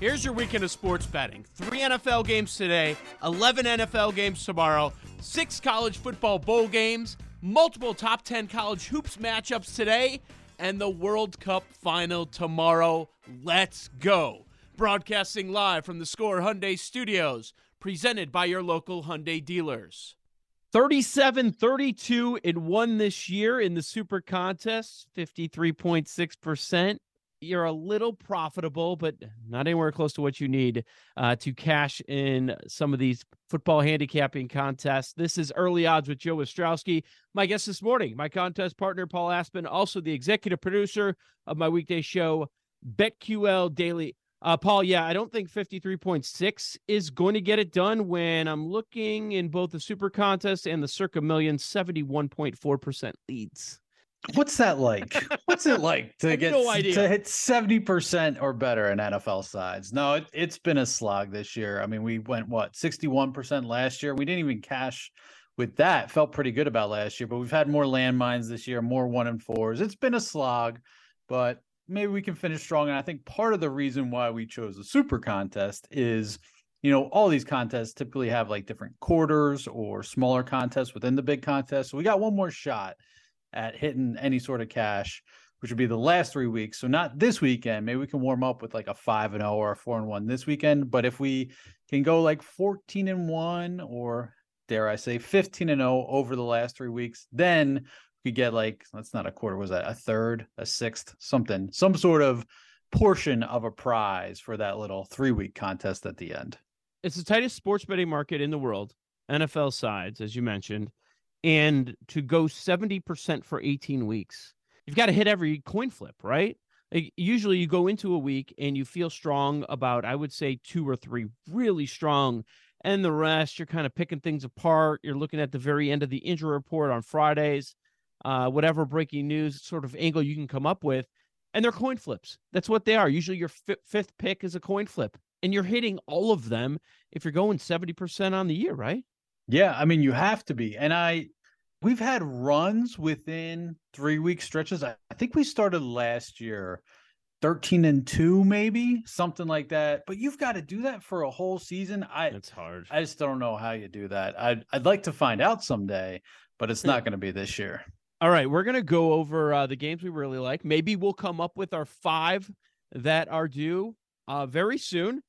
Here's your weekend of sports betting. Three NFL games today, 11 NFL games tomorrow, six college football bowl games, multiple top 10 college hoops matchups today, and the World Cup final tomorrow. Let's go. Broadcasting live from the Score Hyundai Studios, presented by your local Hyundai dealers. 37 32 and won this year in the Super Contest, 53.6% you're a little profitable, but not anywhere close to what you need uh, to cash in some of these football handicapping contests. This is Early Odds with Joe Ostrowski. My guest this morning, my contest partner, Paul Aspen, also the executive producer of my weekday show, BetQL Daily. Uh, Paul, yeah, I don't think 53.6 is going to get it done when I'm looking in both the Super Contest and the Circa Million, 71.4% leads. What's that like? What's it like to get no to hit 70% or better in NFL sides? No, it, it's been a slog this year. I mean, we went what 61% last year. We didn't even cash with that. Felt pretty good about last year, but we've had more landmines this year, more one and fours. It's been a slog, but maybe we can finish strong. And I think part of the reason why we chose the super contest is you know, all these contests typically have like different quarters or smaller contests within the big contest. So we got one more shot at hitting any sort of cash, which would be the last three weeks. So not this weekend. Maybe we can warm up with like a five and zero or a four and one this weekend. But if we can go like fourteen and one or dare I say fifteen and zero over the last three weeks, then we could get like that's not a quarter. Was that a third, a sixth, something, some sort of portion of a prize for that little three week contest at the end. It's the tightest sports betting market in the world. NFL sides, as you mentioned and to go 70% for 18 weeks, you've got to hit every coin flip, right? Usually you go into a week and you feel strong about, I would say, two or three really strong. And the rest, you're kind of picking things apart. You're looking at the very end of the injury report on Fridays, uh, whatever breaking news sort of angle you can come up with. And they're coin flips. That's what they are. Usually your f- fifth pick is a coin flip. And you're hitting all of them if you're going 70% on the year, right? Yeah, I mean you have to be. And I we've had runs within 3 week stretches. I, I think we started last year 13 and 2 maybe, something like that. But you've got to do that for a whole season. I It's hard. I just don't know how you do that. I'd I'd like to find out someday, but it's not going to be this year. All right, we're going to go over uh, the games we really like. Maybe we'll come up with our 5 that are due uh, very soon.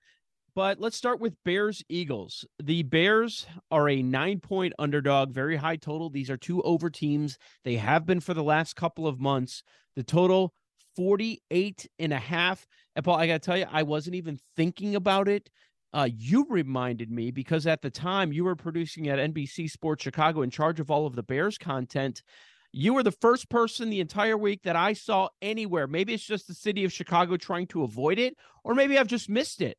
But let's start with Bears Eagles. The Bears are a nine point underdog, very high total. These are two over teams. They have been for the last couple of months. The total 48 and a half. And Paul, I got to tell you, I wasn't even thinking about it. Uh, you reminded me because at the time you were producing at NBC Sports Chicago in charge of all of the Bears content. You were the first person the entire week that I saw anywhere. Maybe it's just the city of Chicago trying to avoid it, or maybe I've just missed it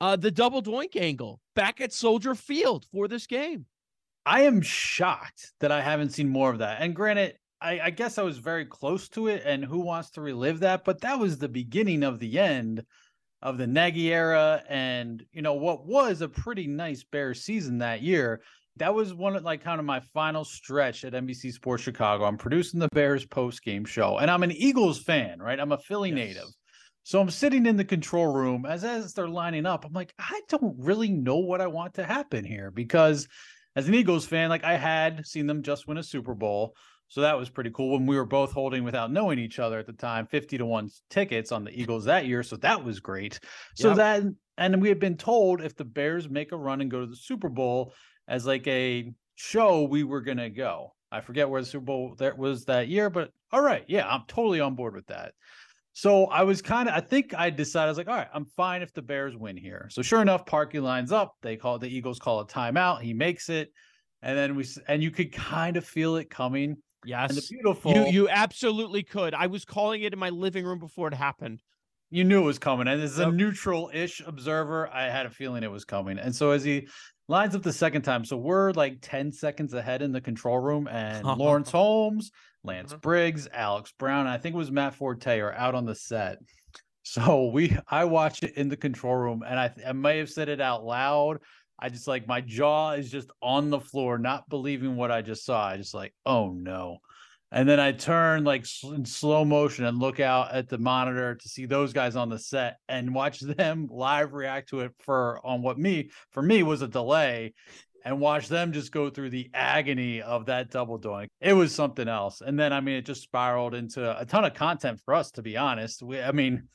uh, the double doink angle back at Soldier Field for this game. I am shocked that I haven't seen more of that. And granted, I, I, guess I was very close to it, and who wants to relive that? But that was the beginning of the end of the Nagy era, and you know what was a pretty nice bear season that year. that was one of like kind of my final stretch at NBC Sports Chicago. I'm producing the Bears post game show, and I'm an Eagles fan, right? I'm a Philly yes. native. So I'm sitting in the control room as as they're lining up. I'm like, I don't really know what I want to happen here because as an Eagles fan, like I had seen them just win a Super Bowl. So that was pretty cool when we were both holding without knowing each other at the time 50 to 1 tickets on the Eagles that year. So that was great. So yep. that and we had been told if the Bears make a run and go to the Super Bowl as like a show, we were gonna go. I forget where the Super Bowl that was that year, but all right, yeah, I'm totally on board with that. So I was kind of, I think I decided, I was like, all right, I'm fine if the Bears win here. So sure enough, Parkey lines up. They call the Eagles call a timeout. He makes it. And then we, and you could kind of feel it coming. Yes. And the beautiful. You, you absolutely could. I was calling it in my living room before it happened. You knew it was coming. And as a neutral ish observer, I had a feeling it was coming. And so as he lines up the second time, so we're like 10 seconds ahead in the control room, and Laurence Holmes Lance mm-hmm. Briggs, Alex Brown, I think it was Matt Forte are out on the set. So we I watched it in the control room and I, I may have said it out loud. I just like my jaw is just on the floor, not believing what I just saw. I just like, oh no. And then I turn like in slow motion and look out at the monitor to see those guys on the set and watch them live react to it for on what me for me was a delay and watch them just go through the agony of that double doink. It was something else. And then, I mean, it just spiraled into a ton of content for us, to be honest. We, I mean,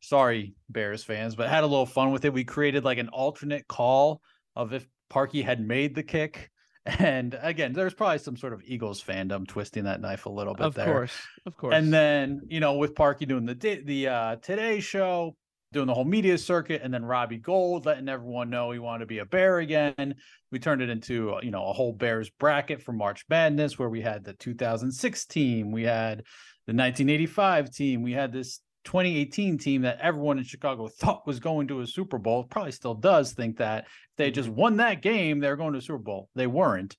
sorry, Bears fans, but had a little fun with it. We created like an alternate call of if Parkey had made the kick. And again, there's probably some sort of Eagles fandom twisting that knife a little bit of there. Of course, of course. And then, you know, with Parkey doing the the uh, Today Show, doing the whole media circuit and then Robbie Gould letting everyone know he wanted to be a bear again. We turned it into, you know, a whole Bears bracket for March Madness where we had the 2006 team, we had the 1985 team, we had this 2018 team that everyone in Chicago thought was going to a Super Bowl, probably still does think that if they just won that game, they're going to a Super Bowl. They weren't.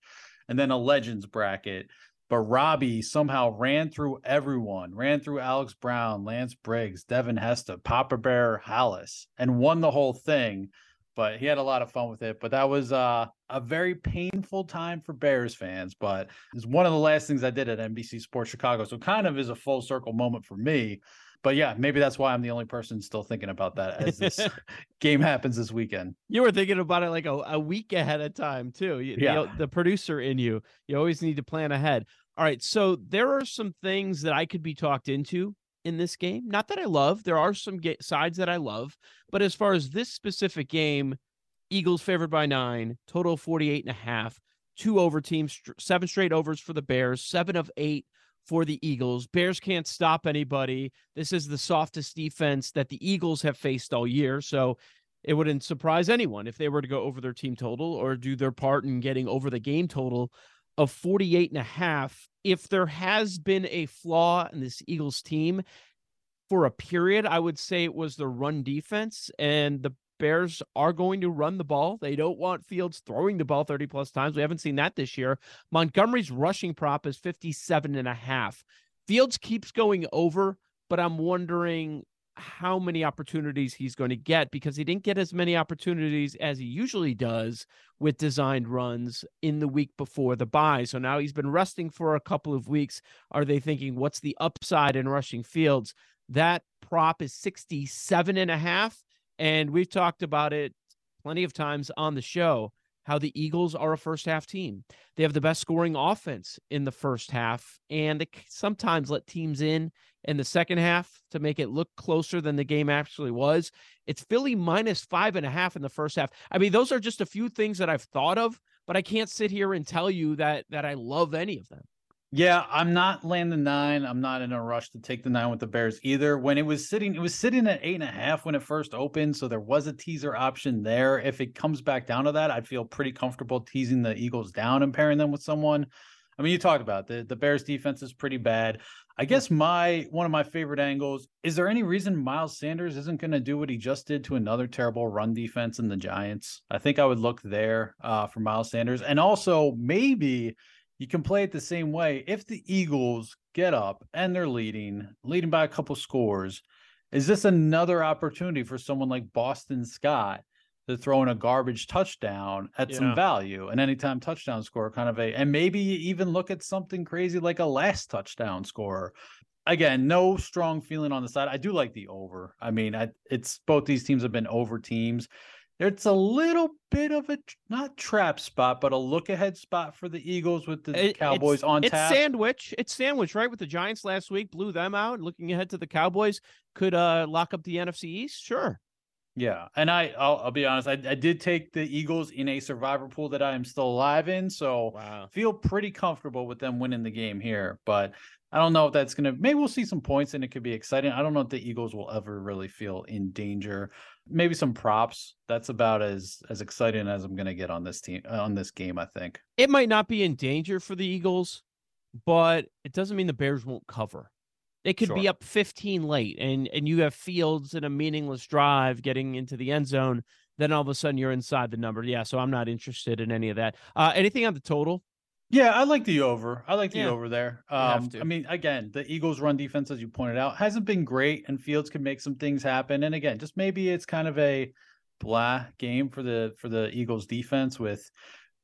And then a legends bracket but Robbie somehow ran through everyone, ran through Alex Brown, Lance Briggs, Devin Hester, Papa Bear Halas, and won the whole thing. But he had a lot of fun with it. But that was uh, a very painful time for Bears fans. But it's one of the last things I did at NBC Sports Chicago. So kind of is a full circle moment for me. But yeah, maybe that's why I'm the only person still thinking about that as this game happens this weekend. You were thinking about it like a, a week ahead of time too. You, yeah. You know, the producer in you, you always need to plan ahead. All right, so there are some things that I could be talked into in this game. Not that I love. There are some ga- sides that I love, but as far as this specific game, Eagles favored by nine, total 48 and a half, two over teams, seven straight overs for the Bears, seven of eight for the Eagles. Bears can't stop anybody. This is the softest defense that the Eagles have faced all year. So it wouldn't surprise anyone if they were to go over their team total or do their part in getting over the game total of 48 and a half. If there has been a flaw in this Eagles team for a period, I would say it was the run defense and the Bears are going to run the ball. They don't want Fields throwing the ball 30 plus times. We haven't seen that this year. Montgomery's rushing prop is 57 and a half. Fields keeps going over, but I'm wondering how many opportunities he's going to get because he didn't get as many opportunities as he usually does with designed runs in the week before the bye. So now he's been resting for a couple of weeks. Are they thinking what's the upside in rushing Fields? That prop is 67 and a half. And we've talked about it plenty of times on the show how the Eagles are a first half team. They have the best scoring offense in the first half, and they sometimes let teams in in the second half to make it look closer than the game actually was. It's Philly minus five and a half in the first half. I mean, those are just a few things that I've thought of, but I can't sit here and tell you that that I love any of them. Yeah, I'm not laying the nine. I'm not in a rush to take the nine with the Bears either. When it was sitting, it was sitting at eight and a half when it first opened. So there was a teaser option there. If it comes back down to that, I'd feel pretty comfortable teasing the Eagles down and pairing them with someone. I mean, you talked about the the Bears defense is pretty bad. I guess my one of my favorite angles is there any reason Miles Sanders isn't going to do what he just did to another terrible run defense in the Giants? I think I would look there uh, for Miles Sanders, and also maybe you can play it the same way. If the Eagles get up and they're leading, leading by a couple scores, is this another opportunity for someone like Boston Scott to throw in a garbage touchdown at Yeah. some value, an anytime touchdown score, kind of a, and maybe even look at something crazy like a last touchdown score. Again, no strong feeling on the side. I do like the over. I mean, I, it's both these teams have been over teams. It's a little bit of a not trap spot, but a look ahead spot for the Eagles with the It- Cowboys it's, on it's tap. sandwich. It's sandwich, right? With the Giants last week, blew them out. Looking ahead to the Cowboys, could uh lock up the NFC East. Sure. Yeah, and I I'll, I'll be honest, I, I did take the Eagles in a survivor pool that I am still alive in, so Wow. feel pretty comfortable with them winning the game here. But I don't know if that's gonna. Maybe we'll see some points and it could be exciting. I don't know if the Eagles will ever really feel in danger. Maybe some props. That's about as as exciting as I'm gonna get on this team uh, on this game. I think. It might not be in danger for the Eagles, but it doesn't mean the Bears won't cover. They could be up 15 late, and and you have Fields in a meaningless drive getting into the end zone. Then all of a sudden you're inside the number. Yeah, so I'm not interested in any of that. Uh, anything on the total? Yeah, I like the over. I like the Yeah, over there. have Um, to. I mean, again, the Eagles' run defense, as you pointed out, hasn't been great, and Fields can make some things happen. And again, just maybe it's kind of a blah game for the for the Eagles' defense with,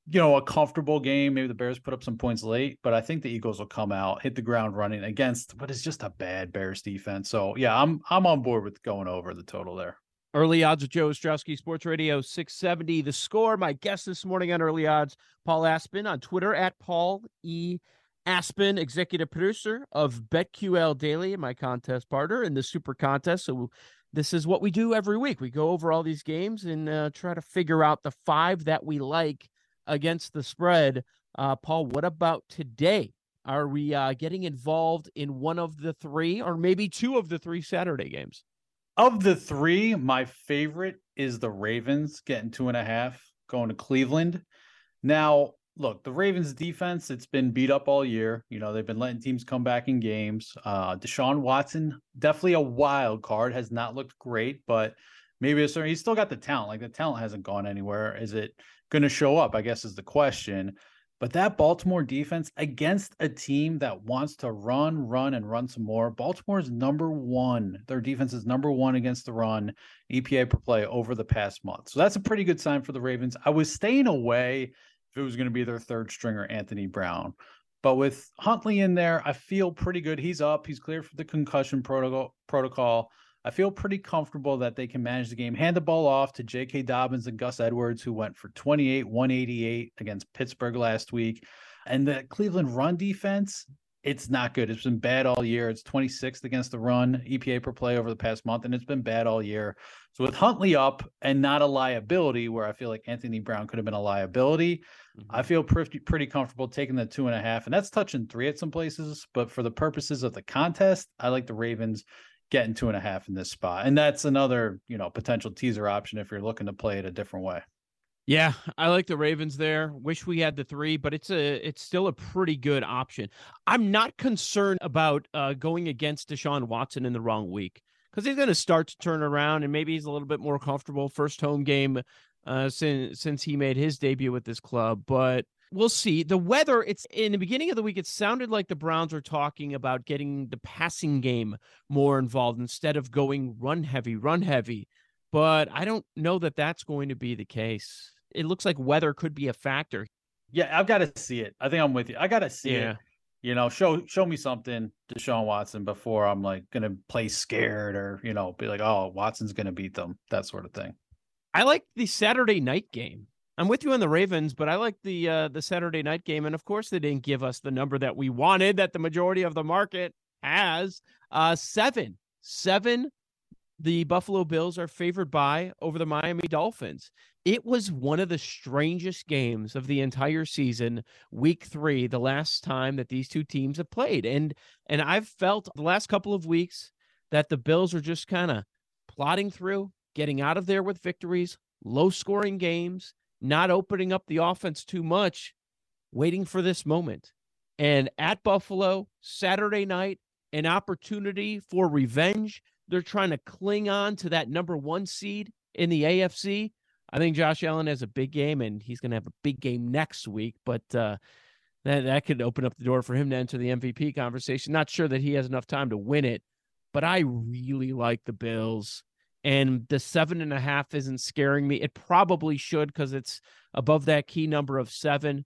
you know, a comfortable game. Maybe the Bears put up some points late, but I think the Eagles will come out, hit the ground running against what is just a bad Bears defense. So yeah, I'm I'm on board with going over the total there. Early odds with Joe Ostrowski, Sports Radio 670. The score, my guest this morning on Early Odds, Paul Aspen on Twitter at Paul E. Aspen, executive producer of BetQL Daily, my contest partner in the Super Contest. So this is what we do every week. We go over all these games and uh, try to figure out the five that we like against the spread. Uh, Paul, what about today? Are we uh, getting involved in one of the three, or maybe two of the three Saturday games? Of the three, my favorite is the Ravens getting two and a half going to Cleveland. Now, look, the Ravens defense, it's been beat up all year. You know, they've been letting teams come back in games. Uh Deshaun Watson, definitely a wild card, has not looked great, but maybe a certain he's still got the talent. Like the talent hasn't gone anywhere. Is it gonna show up? I guess is the question. But that Baltimore defense against a team that wants to run, run, and run some more. Baltimore is number one. Their defense is number one against the run, EPA per play over the past month. So that's a pretty good sign for the Ravens. I was staying away if it was going to be their third stringer, Anthony Brown. But with Huntley in there, I feel pretty good. He's up. He's clear for the concussion protocol. Protocol. I feel pretty comfortable that they can manage the game. Hand the ball off to J.K. Dobbins and Gus Edwards, who went for 28, 188 against Pittsburgh last week. And the Cleveland run defense, it's not good. It's been bad all year. It's 26th against the run, EPA per play over the past month, and it's been bad all year. So with Huntley up and not a liability, where I feel like Anthony Brown could have been a liability, I mm-hmm. feel pretty pretty comfortable taking the two and a half, and that's touching three at some places. But for the purposes of the contest, I like the Ravens getting two and a half in this spot, and that's another you know potential teaser option if you're looking to play it a different way. Yeah, I like the Ravens there. Wish we had the three, but it's a it's still a pretty good option. I'm not concerned about uh, going against Deshaun Watson in the wrong week because he's going to start to turn around and maybe he's a little bit more comfortable first home game uh, since since he made his debut with this club. But we'll see. The weather. It's in the beginning of the week. It sounded like the Browns were talking about getting the passing game more involved instead of going run heavy, run heavy. But I don't know that that's going to be the case it looks like weather could be a factor. Yeah, I've got to see it. I think I'm with you. I got to see Yeah. it. You know, show show me something, Deshaun Watson, before I'm like gonna play scared or you know be like, oh, Watson's gonna beat them, that sort of thing. I like the Saturday night game. I'm with you on the Ravens, but I like the uh, the Saturday night game, and of course they didn't give us the number that we wanted that the majority of the market has. Uh, seven, seven. The Buffalo Bills are favored by over the Miami Dolphins. It was one of the strangest games of the entire season, week three, the last time that these two teams have played. And and I've felt the last couple of weeks that the Bills are just kind of plodding through, getting out of there with victories, low scoring games, not opening up the offense too much, waiting for this moment. And at Buffalo, Saturday night, an opportunity for revenge. They're trying to cling on to that number one seed in the AFC. I think Josh Allen has a big game, and he's going to have a big game next week. But uh, that that could open up the door for him to enter the MVP conversation. Not sure that he has enough time to win it, but I really like the Bills And the seven and a half isn't scaring me. It probably should because it's above that key number of seven.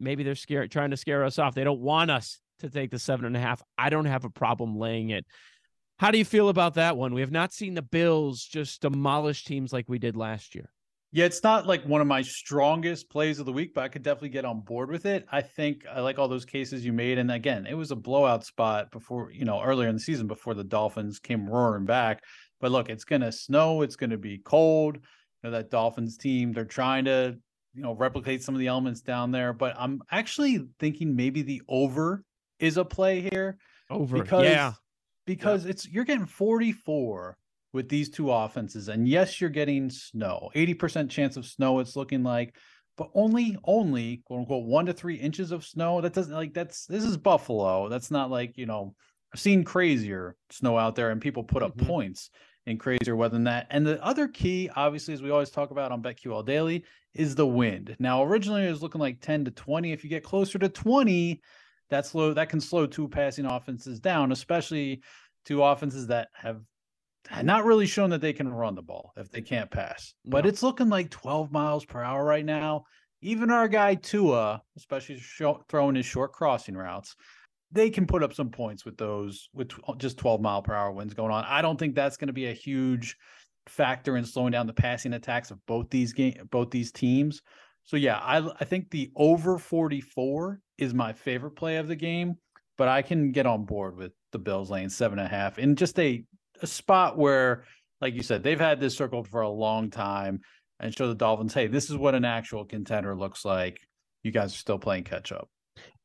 Maybe they're scared, trying to scare us off. They don't want us to take the seven and a half. I don't have a problem laying it. How do you feel about that one? We have not seen the Bills just demolish teams like we did last year. Yeah, it's not like one of my strongest plays of the week, but I could definitely get on board with it. I think I like all those cases you made. And again, it was a blowout spot before, you know, earlier in the season before the Dolphins came roaring back. But look, it's going to snow, it's going to be cold. You know, that Dolphins team, they're trying to, you know, replicate some of the elements down there. But I'm actually thinking maybe the over is a play here. Over. Because, yeah. Because it's you're getting 44 with these two offenses. And yes, you're getting snow, 80% chance of snow, it's looking like, but only, only quote unquote, one to three inches of snow. That doesn't like that's this is Buffalo. That's not like, you know, I've seen crazier snow out there and people put up mm-hmm. points in crazier weather than that. And the other key, obviously, as we always talk about on BetQL Daily, is the wind. Now, originally it was looking like 10 to 20. If you get closer to 20, that's slow, that can slow two passing offenses down, especially two offenses that have not really shown that they can run the ball if they can't pass. No. But it's looking like 12 miles per hour right now. Even our guy Tua, especially throwing his short crossing routes, they can put up some points with those with uh, just 12 mile per hour winds going on. I don't think that's going to be a huge factor in slowing down the passing attacks of both these game both these teams. So yeah, I I think the over 44 is my favorite play of the game, but I can get on board with the Bills laying seven and a half in just a a spot where, like you said, they've had this circled for a long time and show the Dolphins, hey, this is what an actual contender looks like. You guys are still playing catch up.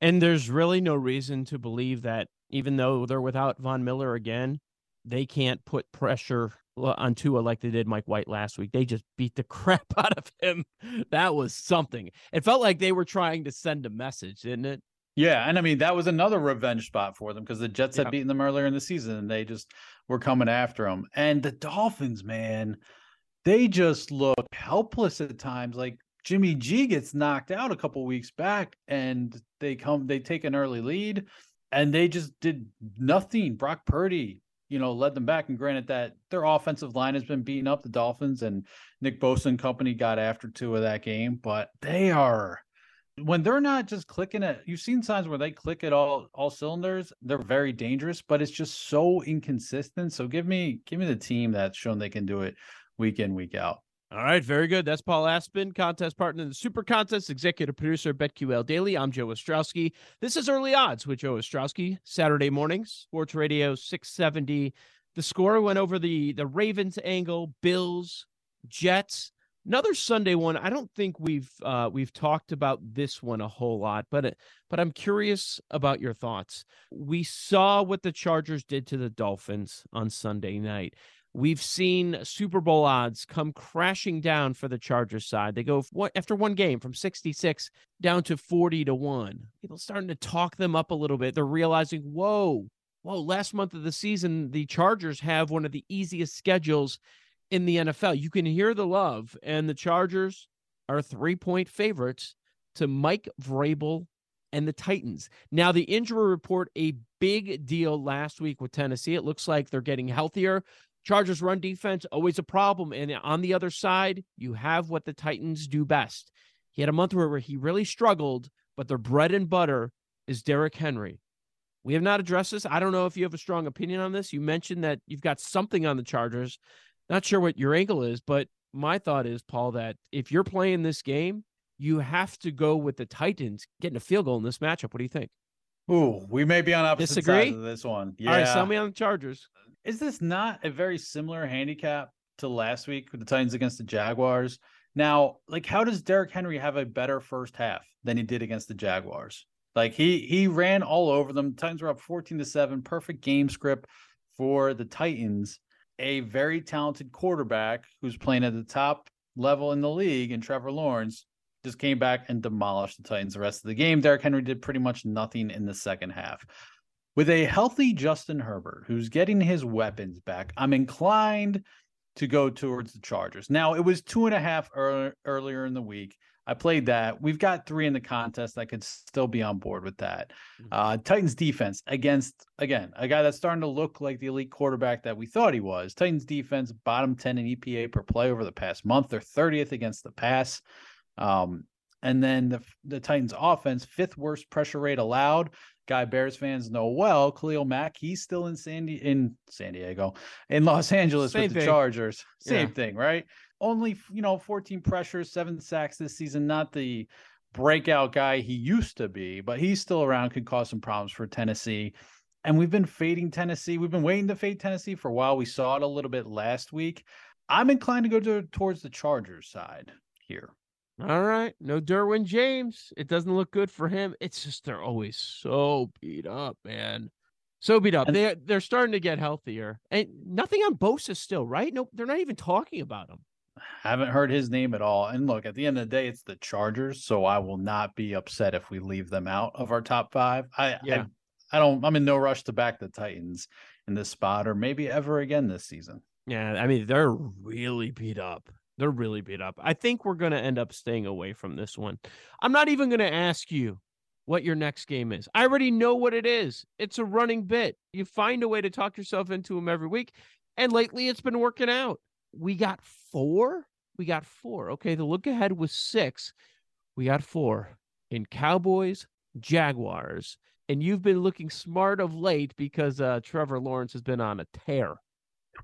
And there's really no reason to believe that even though they're without Von Miller again, they can't put pressure on Tua like they did Mike White last week. They just beat the crap out of him. That was something. It felt like they were trying to send a message, didn't it? Yeah, and I mean that was another revenge spot for them because the Jets had beaten them earlier in the season and they just were coming after them. And the Dolphins, man, they just look helpless at times. Like Jimmy G gets knocked out a couple weeks back and they come they take an early lead and they just did nothing. Brock Purdy, you know, led them back. And granted that their offensive line has been beating up the Dolphins and Nick Bosa and company got after two of that game, but they are when they're not just clicking it, you've seen signs where they click at all all cylinders they're very dangerous but it's just so inconsistent so give me give me the team that's shown they can do it week in week out all right very good that's paul aspen contest partner in the super contest executive producer betql daily i'm joe ostrowski this is early odds with joe ostrowski saturday mornings sports radio 670 the score went over the the ravens angle bills jets Another Sunday one. I don't think we've uh, we've talked about this one a whole lot, but but I'm curious about your thoughts. We saw what the Chargers did to the Dolphins on Sunday night. We've seen Super Bowl odds come crashing down for the Chargers side. They go after one game from 66 down to 40 to 1. People starting to talk them up a little bit. They're realizing, whoa, whoa, last month of the season, the Chargers have one of the easiest schedules in the NFL. You can hear the love, and the Chargers are three point favorites to Mike Vrabel and the Titans. Now, the injury report, a big deal last week with Tennessee. It looks like they're getting healthier. Chargers run defense, always a problem. And on the other side, you have what the Titans do best. He had a month where he really struggled, but their bread and butter is Derrick Henry. We have not addressed this. I don't know if you have a strong opinion on this. You mentioned that you've got something on the Chargers. Not sure what your angle is, but my thought is, Paul, that if you're playing this game, you have to go with the Titans getting a field goal in this matchup. What do you think? Ooh, we may be on opposite Disagree? sides of this one. Yeah. All right, sell me on the Chargers. Is this not a very similar handicap to last week with the Titans against the Jaguars? Now, like, how does Derrick Henry have a better first half than he did against the Jaguars? Like he he ran all over them. Titans were up 14 to 7. Perfect game script for the Titans a very talented quarterback who's playing at the top level in the league, and Trevor Lawrence just came back and demolished the Titans the rest of the game. Derrick Henry did pretty much nothing in the second half. With a healthy Justin Herbert, who's getting his weapons back, I'm inclined to go towards the Chargers. Now, it was two and a half er- earlier in the week. I played that. We've got three in the contest. I could still be on board with that. Uh, Titans defense against again a guy that's starting to look like the elite quarterback that we thought he was. Titans defense bottom ten in EPA per play over the past month. They're thirtieth against the pass. Um, and then the the Titans offense fifth worst pressure rate allowed. Guy Bears fans know well. Khalil Mack, he's still in San Di- in San Diego, in Los Angeles Same with the. Chargers. Same Yeah. thing, right? Only you know 14 pressures, seven sacks this season. Not the breakout guy he used to be, but he's still around. Could cause some problems for Tennessee. And we've been fading Tennessee. We've been waiting to fade Tennessee for a while. We saw it a little bit last week. I'm inclined to go to, towards the Chargers side here. All right. No Derwin James. It doesn't look good for him. It's just they're always so beat up, man. So beat up. And- They they're starting to get healthier. And nothing on Bosa still, right? No, they're not even talking about him. Haven't heard his name at all. And look, at the end of the day, it's the Chargers, so I will not be upset if we leave them out of our top five. I, Yeah. I, I don't. I'm in no rush to back the Titans in this spot, or maybe ever again this season. Yeah, I mean, they're really beat up. They're really beat up. I think we're going to end up staying away from this one. I'm not even going to ask you what your next game is. I already know what it is. It's a running bit. You find a way to talk yourself into them every week. And lately it's been working out. We got four. We got four. Okay. The look ahead was six. We got four in Cowboys, Jaguars. And you've been looking smart of late because uh, Trevor Lawrence has been on a tear.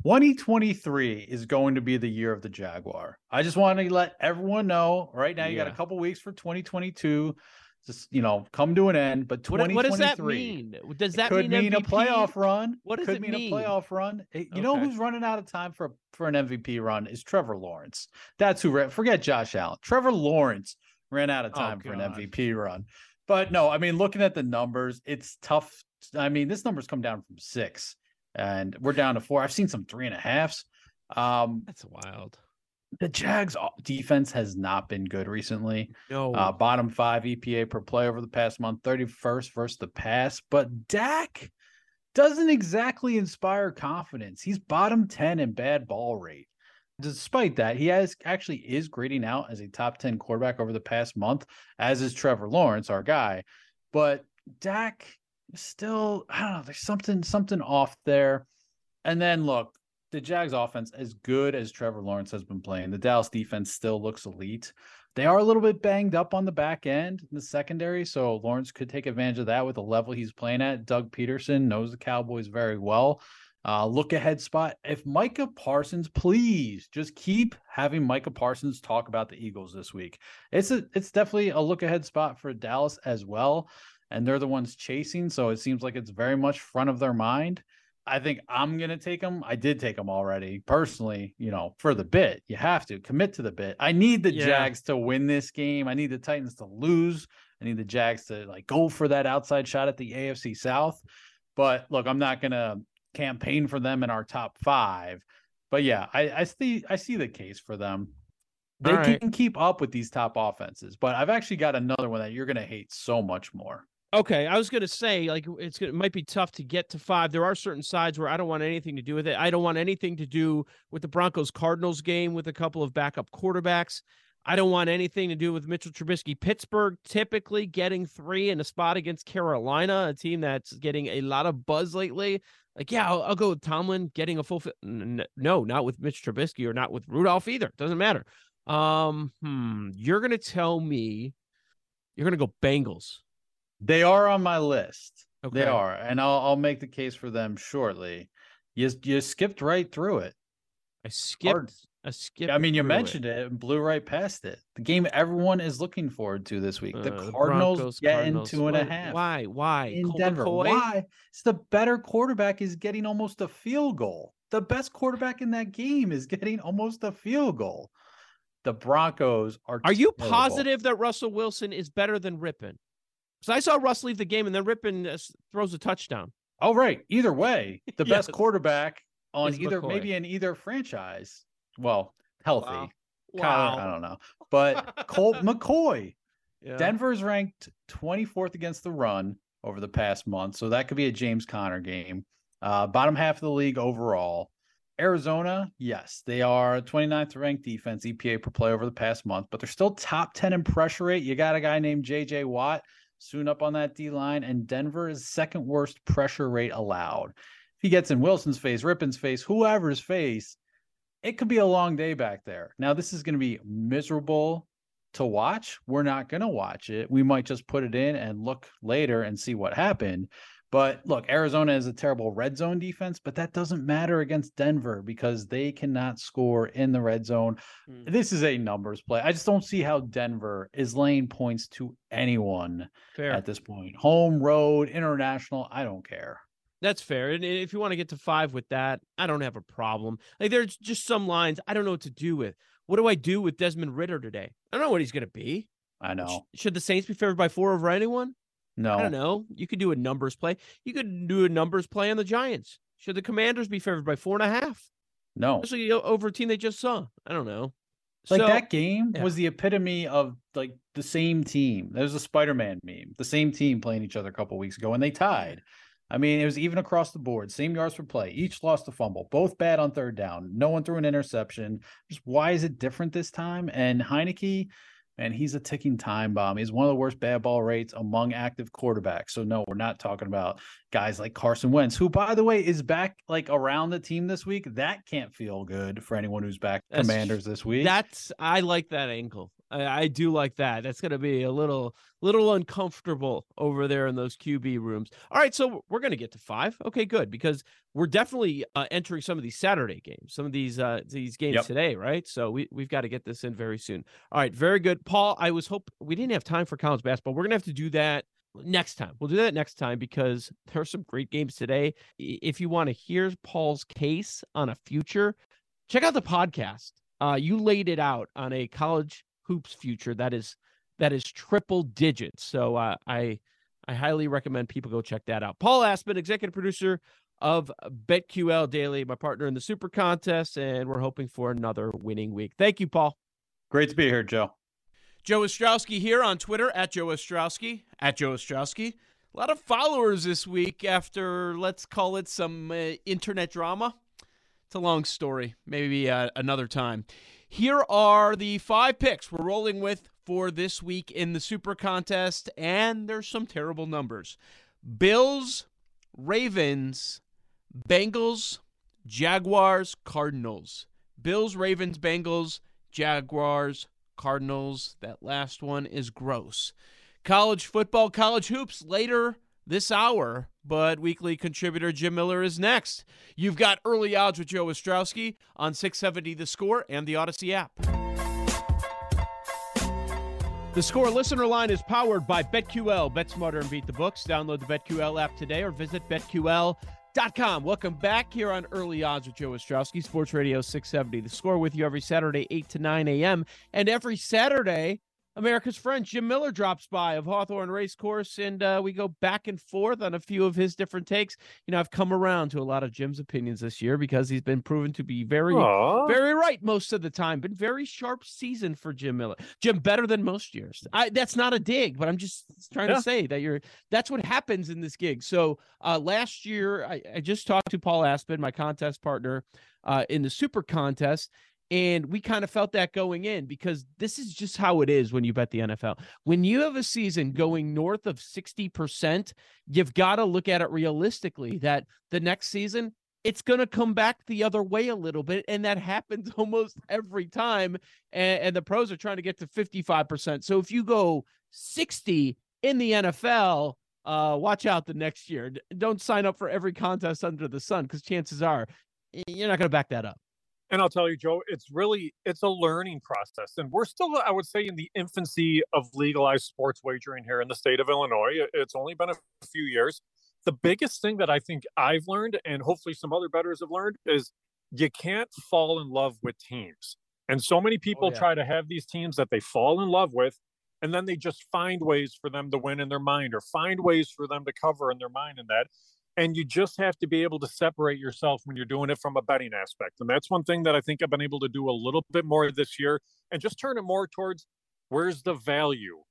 2023 is going to be the year of the Jaguar. I just want to let everyone know right now. You got a couple weeks for 2022. Just you know, come to an end. But What, 2023. what does that mean? Does that mean, mean, a playoff run. What does could it mean, mean? a playoff run. It- you know who's running out of time for for an MVP run is Trevor Lawrence. That's who. ran- Forget Josh Allen. Trevor Lawrence ran out of Oh, time for an MVP run. But no, I mean, looking at the numbers, it's tough. I mean, this number's come down from six, and we're down to four. I've seen some three and a halves. Um, That's wild. the Jags defense has not been good recently. No. Uh, bottom five EPA per play over the past month, 31st versus the pass. But Dak doesn't exactly inspire confidence. He's bottom 10 in bad ball rate. Despite that, he has actually is grading out as a top 10 quarterback over the past month, as is Trevor Lawrence, our guy. But Dak still, I don't know, there's something, something off there. And then look, the Jags offense, as good as Trevor Lawrence has been playing, the Dallas defense still looks elite. They are a little bit banged up on the back end in the secondary, so Lawrence could take advantage of that with the level he's playing at. Doug Pederson knows the Cowboys very well. Uh, look ahead spot. If Micah Parsons, please just keep having Micah Parsons talk about the Eagles this week. It's a it's definitely a look ahead spot for Dallas as well. And they're the ones chasing, so it seems like it's very much front of their mind. I think I'm gonna take them. I did take them already personally. You know, for the bit, you have to commit to the bit. I need the Yeah. Jags to win this game. I need the Titans to lose. I need the Jags to like go for that outside shot at the AFC South. But look, I'm not gonna campaign for them in our top five. But yeah, I, I see I see the case for them. They right. can keep up with these top offenses, but I've actually got another one that you're gonna hate so much more. Okay, I was gonna say like it's it might be tough to get to five. There are certain sides where I don't want anything to do with it. I don't want anything to do with the Broncos Cardinals game with a couple of backup quarterbacks. I don't want anything to do with Mitchell Trubisky. Pittsburgh typically getting three in a spot against Carolina, a team that's getting a lot of buzz lately. Like, yeah, I'll, I'll go with Tomlin getting a full. No, not with Mitch Trubisky or not with Rudolph either. Doesn't matter. Um, hmm. You're gonna tell me you're gonna go Bengals. They are on my list. Okay. They are, and I'll I'll make the case for them shortly. You you skipped right through it. I skipped. Hard. I skipped. I mean, you mentioned it. and blew right past it. The game everyone is looking forward to this week. the Uh, Cardinals Broncos, getting Cardinals. two and Why- Why? Why? in Colt Denver. McCoy? Why? It's the better quarterback is getting almost a field goal. The best quarterback in that game is getting almost a field goal. The Broncos are. Are you terrible. positive that Russell Wilson is better than Rypien? Because I saw Russ leave the game and then Rypien uh, throws a touchdown. Oh, right. Either way, the best quarterback on Is either McCoy. maybe in either franchise. Well, healthy. Wow. Kyler, I don't know. But Colt McCoy. Yeah. Denver's ranked 24th against the run over the past month. So that could be a James Conner game. Uh, bottom half of the league overall. Arizona, yes, they are 29th ranked defense EPA per play over the past month, but they're still top 10 in pressure rate. You got a guy named JJ Watt soon up on that D line, and Denver is second worst pressure rate allowed. If he gets in Wilson's face, Rypien's face, whoever's face, it could be a long day back there. Now, this is going to be miserable to watch. We're not going to watch it. We might just put it in and look later and see what happened. But look, Arizona is a terrible red zone defense, but that doesn't matter against Denver because they cannot score in the red zone. Mm. This is a numbers play. I just don't see how Denver is laying points to anyone Fair. at this point. Home, road, international, I don't care. That's fair. And if you want to get to five with that, I don't have a problem. Like there's just some lines I don't know what to do with. What do I do with Desmond Ridder today? I don't know what he's going to be. I know. Should the Saints be favored by four over anyone? No. I don't know. You could do a numbers play. You could do a numbers play on the Giants. Should the Commanders be favored by four and a half? No. Especially over a team they just saw. I don't know. Like so, that game yeah. was the epitome of like the same team. There's a Spider-Man meme. The same team playing each other a couple weeks ago, and they tied. I mean, it was even across the board. Same yards per play. Each lost a fumble. Both bad on third down. No one threw an interception. Just why is it different this time? And Heinicke, and he's a ticking time bomb. He's one of the worst bad ball rates among active quarterbacks. So no, we're not talking about guys like Carson Wentz, who by the way is back like around the team this week. That can't feel good for anyone who's back that's, Commanders this week. That's I like that angle. I, I do like that. That's going to be a little little uncomfortable over there in those QB rooms. All right, so we're going to get to five. Okay, good because we're definitely uh, entering some of these Saturday games, some of these uh, these games yep. today, right? So we we've got to get this in very soon. All right, very good, Paul. I was hope we didn't have time for college basketball. We're gonna have to do that next time. We'll do that next time because there are some great games today. If you want to hear Paul's case on a future, check out the podcast. Uh, you laid it out on a college hoops future that is that is triple digits. So uh, I I highly recommend people go check that out. Paul Aspen, executive producer of BetQL Daily, my partner in the Super Contest, and we're hoping for another winning week. Thank you, Paul. Great to be here, Joe. Joe Ostrowski here on Twitter at Joe Ostrowski at Joe Ostrowski. A lot of followers this week after let's call it some uh, internet drama. It's a long story, maybe uh, another time. Here are the five picks we're rolling with for this week in the Super Contest, and there's some terrible numbers Bills, Ravens, Bengals, Jaguars, Cardinals. Bills, Ravens, Bengals, Jaguars, Cardinals. That last one is gross. College football, college hoops later this hour, but weekly contributor Jim Miller is next. You've got early odds with Joe Ostrowski on 670 The Score and the Audacy app. The Score listener line is powered by BetQL. Bet smarter and beat the books. Download the BetQL app today or visit BetQL.com. Welcome back here on Early Odds with Joe Ostrowski, Sports Radio 670. The Score with you every Saturday, 8 to 9 a.m. And every Saturday, America's friend Jim Miller drops by of Hawthorne Racecourse, and uh, we go back and forth on a few of his different takes. You know, I've come around to a lot of Jim's opinions this year because he's been proven to be very, Aww. very right most of the time. Been very sharp season for Jim Miller. Jim better than most years. I, that's not a dig, but I'm just trying yeah. to say that you're. That's what happens in this gig. So uh, last year, I, I just talked to Paul Aspen, my contest partner uh, in the Super Contest, and we kind of felt that going in because this is just how it is when you bet the NFL. When you have a season going north of 60%, you've got to look at it realistically that the next season, it's going to come back the other way a little bit. And that happens almost every time. And, and the pros are trying to get to 55%. So if you go 60 in the NFL, uh, watch out the next year. Don't sign up for every contest under the sun because chances are you're not going to back that up. And I'll tell you, Joe, it's really it's a learning process, and we're still, I would say, in the infancy of legalized sports wagering here in the state of Illinois. It's only been a few years. The biggest thing that I think I've learned, and hopefully some other bettors have learned, is you can't fall in love with teams. And so many oh, people oh, yeah. try to have these teams that they fall in love with, and then they just find ways for them to win in their mind, or find ways for them to cover in their mind in that and you just have to be able to separate yourself when you're doing it from a betting aspect and that's one thing that i think i've been able to do a little bit more this year and just turn it more towards where's the value?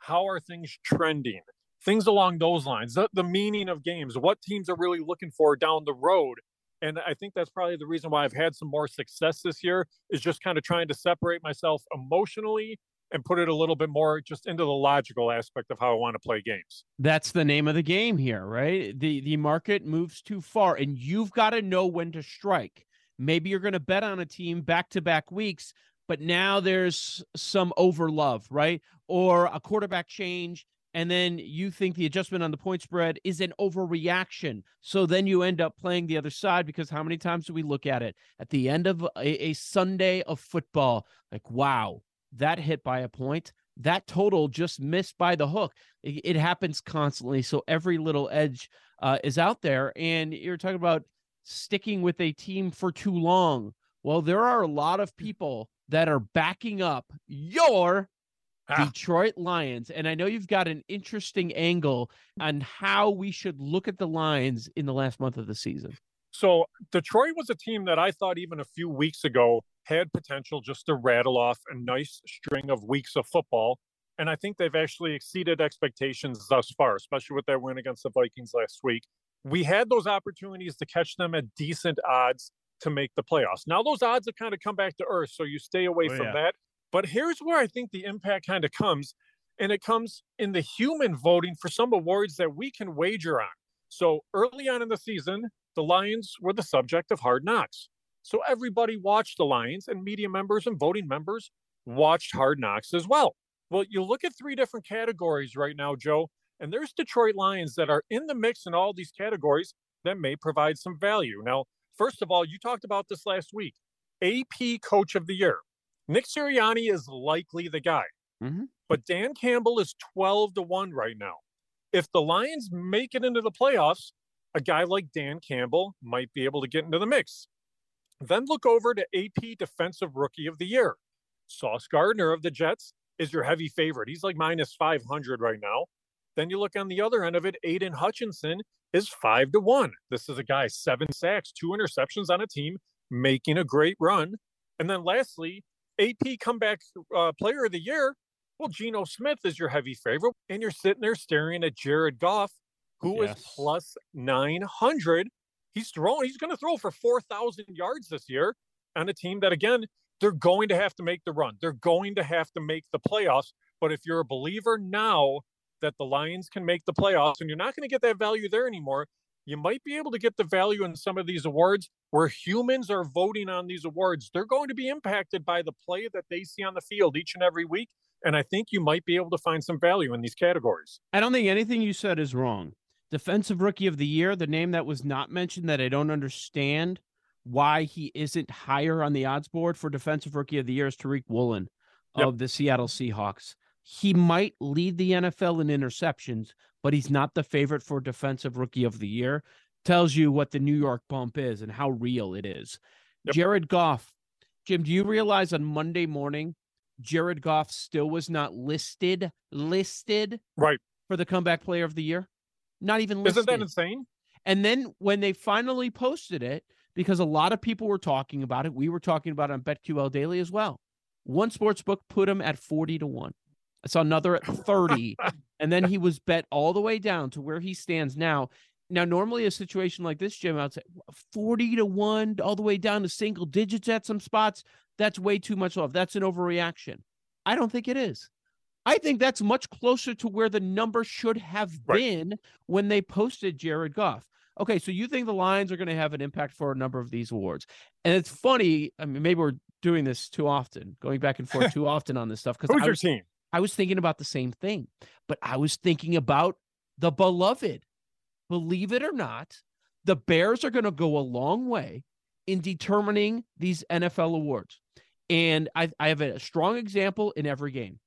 How are things trending? Things along those lines the, the meaning of games what teams are really looking for down the road And I think that's probably the reason why I've had some more success this year is just kind of trying to separate myself emotionally and put it a little bit more just into the logical aspect of how I want to play games. That's the name of the game here, right? The the market moves too far and you've got to know when to strike. Maybe you're going to bet on a team back to back weeks, but now there's some over love, right? Or a quarterback change and then you think the adjustment on the point spread is an overreaction. So then you end up playing the other side because how many times do we look at it at the end of a, a Sunday of football? Like, wow, that hit by a point. That total just missed by the hook. It, it happens constantly. So every little edge uh, is out there. And you're talking about sticking with a team for too long. Well, there are a lot of people that are backing up your ah. Detroit Lions. And I know you've got an interesting angle on how we should look at the Lions in the last month of the season. So, Detroit was a team that I thought even a few weeks ago had potential just to rattle off a nice string of weeks of football. And I think they've actually exceeded expectations thus far, especially with that win against the Vikings last week. We had those opportunities to catch them at decent odds to make the playoffs. Now, those odds have kind of come back to earth, so you stay away oh, from yeah. that. But here's where I think the impact kind of comes, and it comes in the human voting for some awards that we can wager on. So early on in the season, the Lions were the subject of hard knocks. So everybody watched the Lions, and media members and voting members watched hard knocks as well. Well, you look at three different categories right now, Joe, and there's Detroit Lions that are in the mix in all these categories that may provide some value. Now, first of all, you talked about this last week AP Coach of the Year. Nick Sirianni is likely the guy, mm-hmm. but Dan Campbell is 12 to 1 right now. If the Lions make it into the playoffs, a guy like Dan Campbell might be able to get into the mix. Then look over to AP Defensive Rookie of the Year. Sauce Gardner of the Jets is your heavy favorite. He's like minus 500 right now. Then you look on the other end of it, Aidan Hutchinson is five to one. This is a guy, seven sacks, two interceptions on a team, making a great run. And then lastly, AP comeback uh, player of the year. Well, Geno Smith is your heavy favorite, and you're sitting there staring at Jared Goff, who yes. is plus 900. He's throwing, he's going to throw for 4,000 yards this year on a team that, again, they're going to have to make the run. They're going to have to make the playoffs. But if you're a believer now that the Lions can make the playoffs and you're not going to get that value there anymore, you might be able to get the value in some of these awards where humans are voting on these awards. They're going to be impacted by the play that they see on the field each and every week. And I think you might be able to find some value in these categories. I don't think anything you said is wrong. Defensive Rookie of the Year, the name that was not mentioned that I don't understand why he isn't higher on the odds board for Defensive Rookie of the Year is Tariq Woolen yep. of the Seattle Seahawks. He might lead the NFL in interceptions, but he's not the favorite for defensive rookie of the year. Tells you what the New York bump is and how real it is. Yep. Jared Goff. Jim, do you realize on Monday morning, Jared Goff still was not listed, listed right for the comeback player of the year? Not even listed. Isn't that insane? And then when they finally posted it, because a lot of people were talking about it, we were talking about it on BetQL Daily as well. One sports book put him at 40 to 1. I saw another at 30. and then he was bet all the way down to where he stands now. Now, normally a situation like this, Jim, I'd say 40 to 1, all the way down to single digits at some spots. That's way too much love. That's an overreaction. I don't think it is. I think that's much closer to where the number should have right. been when they posted Jared Goff. Okay, so you think the Lions are going to have an impact for a number of these awards. And it's funny. I mean, maybe we're doing this too often, going back and forth too often on this stuff. Because who's your team? I was thinking about the same thing, but I was thinking about the beloved. Believe it or not, the Bears are going to go a long way in determining these NFL awards. And I, I have a strong example in every game.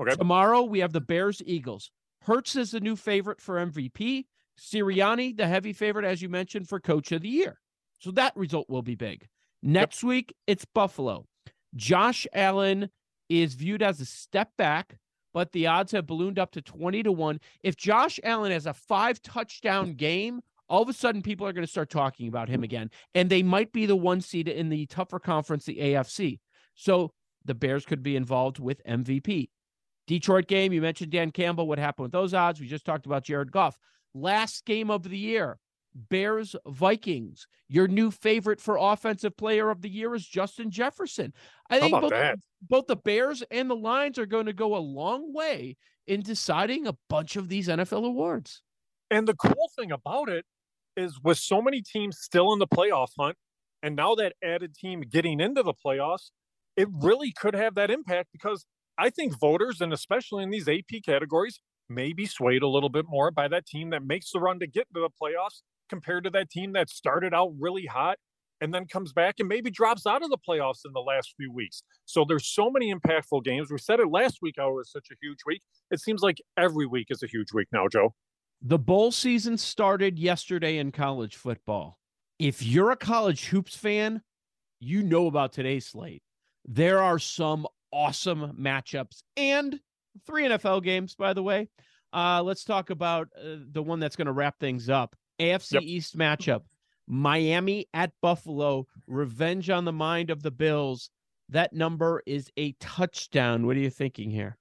Okay. Tomorrow we have the Bears Eagles. Hurts is the new favorite for MVP. Sirianni, the heavy favorite, as you mentioned, for coach of the year. So that result will be big. Next yep. week, it's Buffalo. Josh Allen is viewed as a step back, but the odds have ballooned up to 20 to 1. If Josh Allen has a five touchdown game, all of a sudden people are going to start talking about him again. And they might be the one seed in the tougher conference, the AFC. So the Bears could be involved with MVP. Detroit game, you mentioned Dan Campbell. What happened with those odds? We just talked about Jared Goff. Last game of the year, Bears Vikings. Your new favorite for offensive player of the year is Justin Jefferson. I How think both, that? both the Bears and the Lions are going to go a long way in deciding a bunch of these NFL awards. And the cool thing about it is with so many teams still in the playoff hunt, and now that added team getting into the playoffs, it really could have that impact because I think voters, and especially in these AP categories, may be swayed a little bit more by that team that makes the run to get to the playoffs compared to that team that started out really hot and then comes back and maybe drops out of the playoffs in the last few weeks. So there's so many impactful games. We said it last week how it was such a huge week. It seems like every week is a huge week now, Joe. The bowl season started yesterday in college football. If you're a college hoops fan, you know about today's slate. There are some awesome matchups and three NFL games, by the way. Uh, let's talk about uh, the one that's going to wrap things up. AFC Yep. East matchup Miami at Buffalo, revenge on the mind of the Bills. That number is a touchdown. What are you thinking here?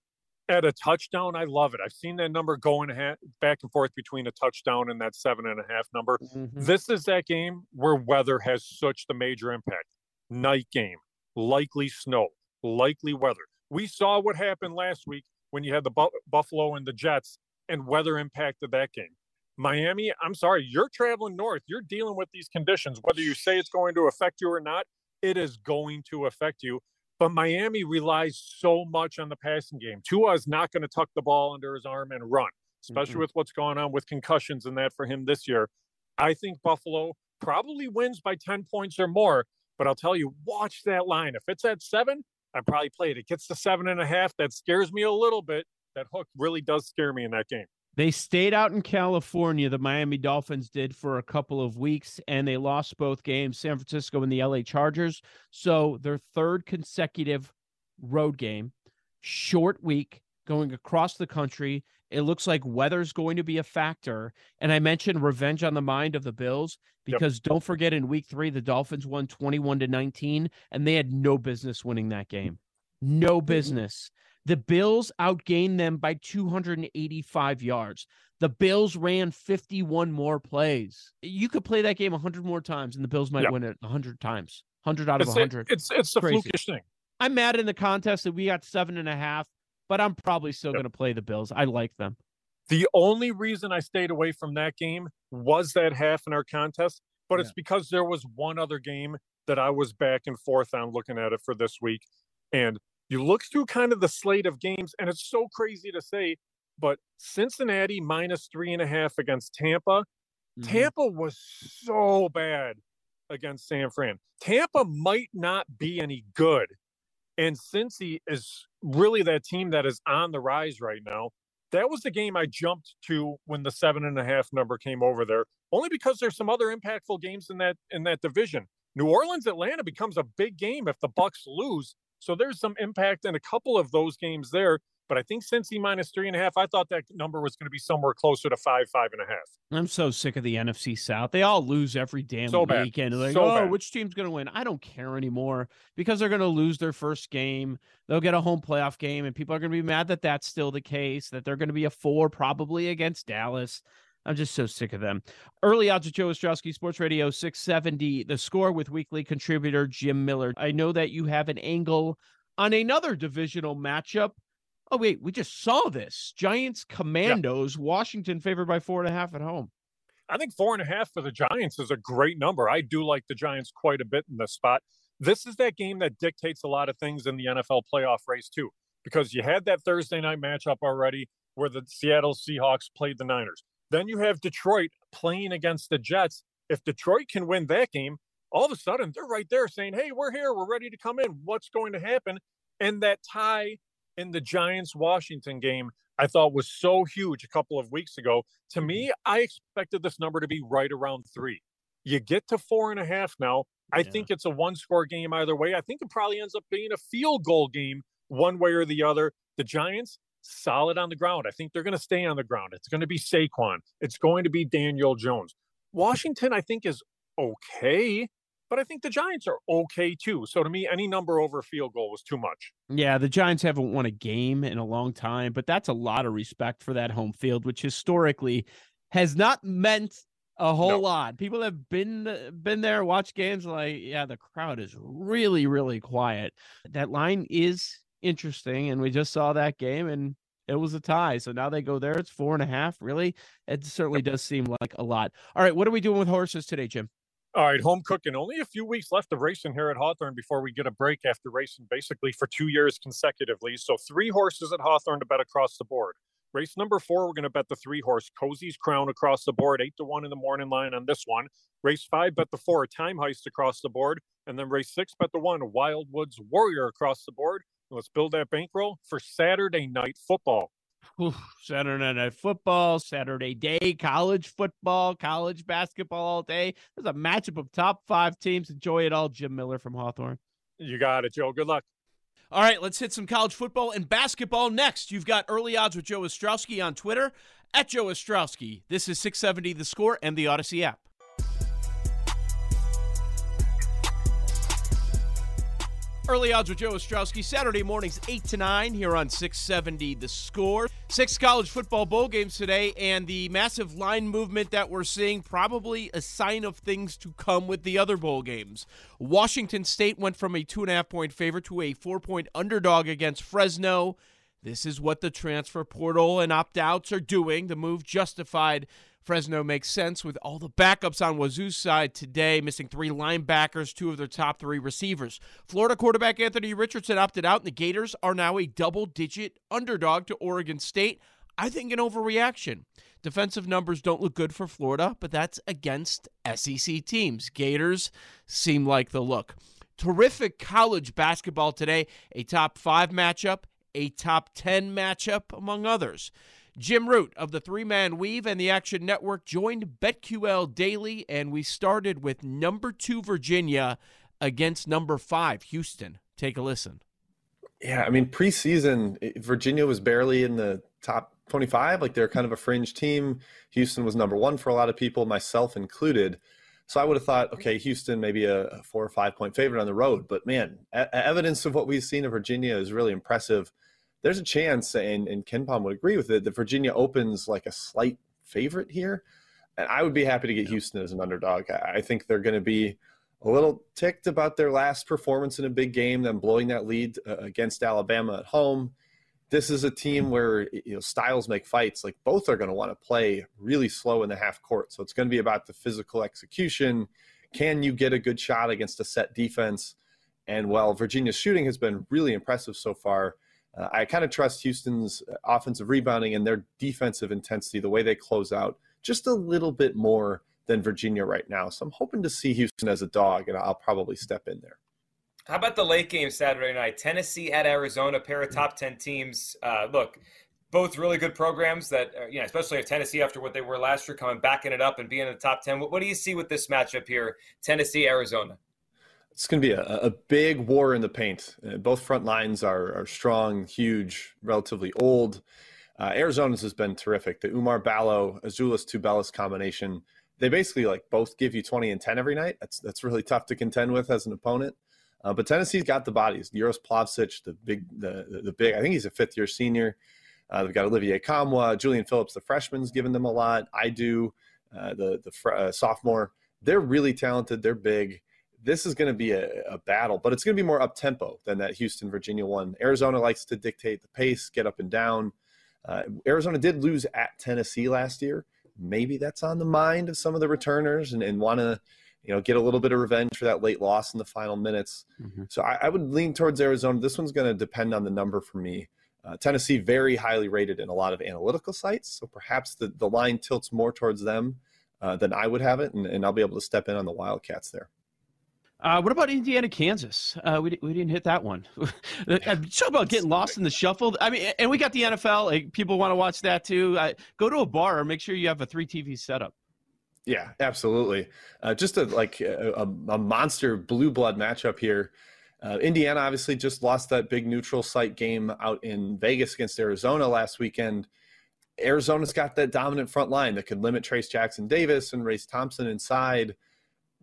At a touchdown, I love it. I've seen that number going ha- back and forth between a touchdown and that seven and a half number. Mm-hmm. This is that game where weather has such the major impact. Night game, likely snow, likely weather. We saw what happened last week when you had the Bu- Buffalo and the Jets, and weather impacted that game. Miami, I'm sorry, you're traveling north. You're dealing with these conditions. Whether you say it's going to affect you or not, it is going to affect you. But Miami relies so much on the passing game. Tua is not going to tuck the ball under his arm and run, especially Mm-mm. with what's going on with concussions and that for him this year. I think Buffalo probably wins by 10 points or more. But I'll tell you, watch that line. If it's at seven, I probably play it. It gets to seven and a half. That scares me a little bit. That hook really does scare me in that game. They stayed out in California, the Miami Dolphins did for a couple of weeks, and they lost both games, San Francisco and the LA Chargers. So their third consecutive road game, short week, going across the country. It looks like weather's going to be a factor. And I mentioned revenge on the mind of the Bills Yep. because don't forget in week three, the Dolphins won 21 to 19, and they had no business winning that game. No business. The Bills outgained them by 285 yards. The Bills ran 51 more plays. You could play that game 100 more times, and the Bills might Yeah. win it 100 times. 100 out of It's, 100. it's, it's the flukish thing. I'm mad in the contest that we got seven and a half, but I'm probably still Yep. going to play the Bills. I like them. The only reason I stayed away from that game was that half in our contest, but it's because there was one other game that I was back and forth on looking at it for this week. And you look through kind of the slate of games, and it's so crazy to say, but Cincinnati minus three and a half against Tampa. Mhm. Tampa was so bad against San Fran. Tampa might not be any good. And Cincy is really that team that is on the rise right now. That was the game I jumped to when the seven and a half number came over there, only because there's some other impactful games in that in that division. New Orleans Atlanta becomes a big game if the Bucs lose. So there's some impact in a couple of those games there. But I think Cincy minus three and a half, I thought that number was going to be somewhere closer to five, five and a half. I'm so sick of the NFC South. They all lose every damn So bad. like, So oh, bad. which team's going to win? I don't care anymore because they're going to lose their first game. They'll get a home playoff game, and people are going to be mad that that's still the case, that they're going to be a four probably against Dallas. I'm just so sick of them. Early odds of Joe Ostrowski, Sports Radio 670, the score with weekly contributor Jim Miller. I know that you have an angle on another divisional matchup. Oh, wait, we just saw this. Giants Commanders, Washington favored by four and a half at home. I think four and a half for the Giants is a great number. I do like the Giants quite a bit in this spot. This is that game that dictates a lot of things in the NFL playoff race, too, because you had that Thursday night matchup already where the Seattle Seahawks played the Niners. Then you have Detroit playing against the Jets. If Detroit can win that game, all of a sudden they're right there saying, Hey, we're here. We're ready to come in. What's going to happen? And that tie in the Giants Washington game, I thought was so huge a couple of weeks ago. To me, mm-hmm. I expected this number to be right around three. You get to four and a half now. I Yeah. think it's a one score game either way. I think it probably ends up being a field goal game one way or the other. The Giants, solid on the ground. I think they're going to stay on the ground. It's going to be Saquon. It's going to be Daniel Jones. Washington, I think, is okay, but I think the Giants are okay too. So to me, any number over field goal was too much. Yeah, the Giants haven't won a game in a long time, but that's a lot of respect for that home field, which historically has not meant A whole No. lot. People have been been there, watched games. Like, yeah, the crowd is really, really quiet. That line is interesting, and we just saw that game, and it was a tie. So now they go there. It's four and a half. Really, it certainly does seem like a lot. All right, what are we doing with horses today, Jim? All right, home cooking. Only a few weeks left of racing here at Hawthorne before we get a break after racing basically for two years consecutively. So three horses at Hawthorne to bet across the board. Race number four, we're going to bet the three horse Cozy's Crown across the board, eight to one in the morning line on this one. Race five, bet the four Time Heist across the board, and then race six, bet the one Wildwoods Warrior across the board. Let's build that bankroll for Saturday night football. Whew, Saturday night football, Saturday day, college football, college basketball all day. There's a matchup of top five teams. Enjoy it all. Jim Miller from Hawthorne. You got it, Joe. Good luck. All right, let's hit some college football and basketball next. You've got early odds with Joe Ostrowski on Twitter at Joe Ostrowski. This is 670 The Score and the Audacy app. Early odds with Joe Ostrowski, Saturday mornings 8 to 9 here on 670 The Score. Six college football bowl games today, and the massive line movement that we're seeing probably a sign of things to come with the other bowl games. Washington State went from a two and a half point favorite to a four point underdog against Fresno. This is what the transfer portal and opt outs are doing. The move justified. Fresno makes sense with all the backups on Wazzu's side today, missing three linebackers, two of their top three receivers. Florida quarterback Anthony Richardson opted out, and the Gators are now a double digit underdog to Oregon State. I think an overreaction. Defensive numbers don't look good for Florida, but that's against SEC teams. Gators seem like the look. Terrific college basketball today, a top five matchup, a top 10 matchup, among others. Jim Root of the Three Man Weave and the Action Network joined BetQL Daily, and we started with number two Virginia against number five Houston. Take a listen. Yeah, I mean, preseason, eh, Virginia was barely in the top 25. Like they're kind of a fringe team. Houston was number one for a lot of people, myself included. So I would have thought, okay, Houston maybe a, four or five point favorite on the road. But man, evidence of what we've seen of Virginia is really impressive. There's a chance, and, and KenPom would agree with it, that Virginia opens like a slight favorite here. And I would be happy to get Houston as an underdog. I, I think they're going to be a little ticked about their last performance in a big game, them blowing that lead uh, against Alabama at home. This is a team where you know styles make fights. Like both are going to want to play really slow in the half court, so it's going to be about the physical execution. Can you get a good shot against a set defense? And while Virginia's shooting has been really impressive so far, uh, I kind of trust Houston's offensive rebounding and their defensive intensity, the way they close out, just a little bit more than Virginia right now. So I'm hoping to see Houston as a dog, and I'll probably step in there. How about the late game Saturday night? Tennessee at Arizona, pair of top 10 teams. Uh, look, both really good programs that, uh, you know, especially if Tennessee after what they were last year, coming backing it up and being in the top 10. What, what do you see with this matchup here, Tennessee, Arizona? It's going to be a, a big war in the paint. Uh, both front lines are, are strong, huge, relatively old. Uh, Arizona's has been terrific. The Oumar Ballo, Azuolas Tubelis combination, they basically like both give you 20 and 10 every night. That's that's really tough to contend with as an opponent. Uh, but Tennessee's got the bodies. Uros Plavsic, the big, the, the, big. I think he's a fifth year senior. Uh, they've got Olivier Nkamhoua, Julian Phillips, the freshman's given them a lot. I do, uh, the the fr- uh, sophomore. They're really talented. They're big. This is going to be a, a battle, but it's going to be more up tempo than that Houston Virginia one. Arizona likes to dictate the pace, get up and down. Uh, Arizona did lose at Tennessee last year. Maybe that's on the mind of some of the returners and, and want to, you know, get a little bit of revenge for that late loss in the final minutes. Mm-hmm. So I, I, would lean towards Arizona. This one's going to depend on the number for me. Uh, Tennessee very highly rated in a lot of analytical sites, so perhaps the, the line tilts more towards them uh, than I would have it, and, and I'll be able to step in on the Wildcats there. Uh, what about Indiana, Kansas? Uh, we, we didn't hit that one. Talk about getting lost in the shuffle. I mean, and we got the NFL. Like, people want to watch that too. Uh, go to a bar. Make sure you have a three TV setup. Yeah, absolutely. Uh, just a like a, a, monster blue blood matchup here. Uh, Indiana obviously just lost that big neutral site game out in Vegas against Arizona last weekend. Arizona's got that dominant front line that could limit Trayce Jackson Davis and Race Thompson inside.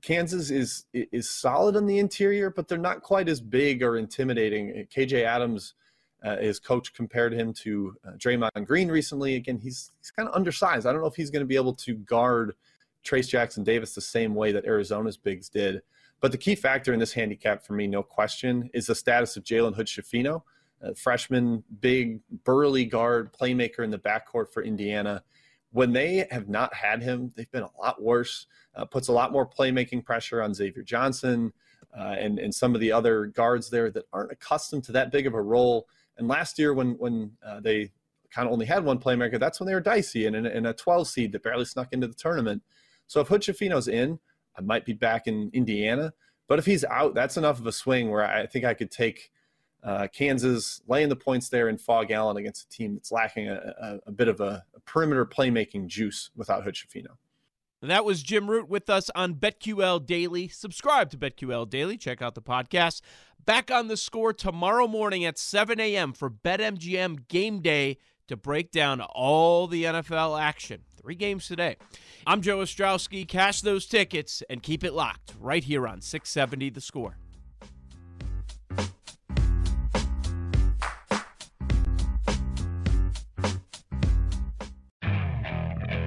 Kansas is is solid on the interior, but they're not quite as big or intimidating. KJ Adams, uh, his coach, compared him to uh, Draymond Green recently. Again, he's he's kind of undersized. I don't know if he's going to be able to guard Trayce Jackson Davis the same way that Arizona's bigs did. But the key factor in this handicap for me, no question, is the status of Jalen Hood Schifino, freshman, big, burly guard, playmaker in the backcourt for Indiana. When they have not had him, they've been a lot worse. Uh, puts a lot more playmaking pressure on Xavier Johnson uh, and and some of the other guards there that aren't accustomed to that big of a role. And last year, when when uh, they kind of only had one playmaker, that's when they were dicey and in, a 12 seed that barely snuck into the tournament. So if Hood Schifino's in, I might be back in Indiana. But if he's out, that's enough of a swing where I think I could take uh, Kansas laying the points there in Phog Allen against a team that's lacking a, a, a bit of a, a, perimeter playmaking juice without Hood Schifino. And that was Jim Root with us on BetQL Daily. Subscribe to BetQL Daily. Check out the podcast. Back on the score tomorrow morning at 7 a.m. for BetMGM Game Day to break down all the NFL action. Three games today. I'm Joe Ostrowski. Cash those tickets and keep it locked right here on 670 The Score.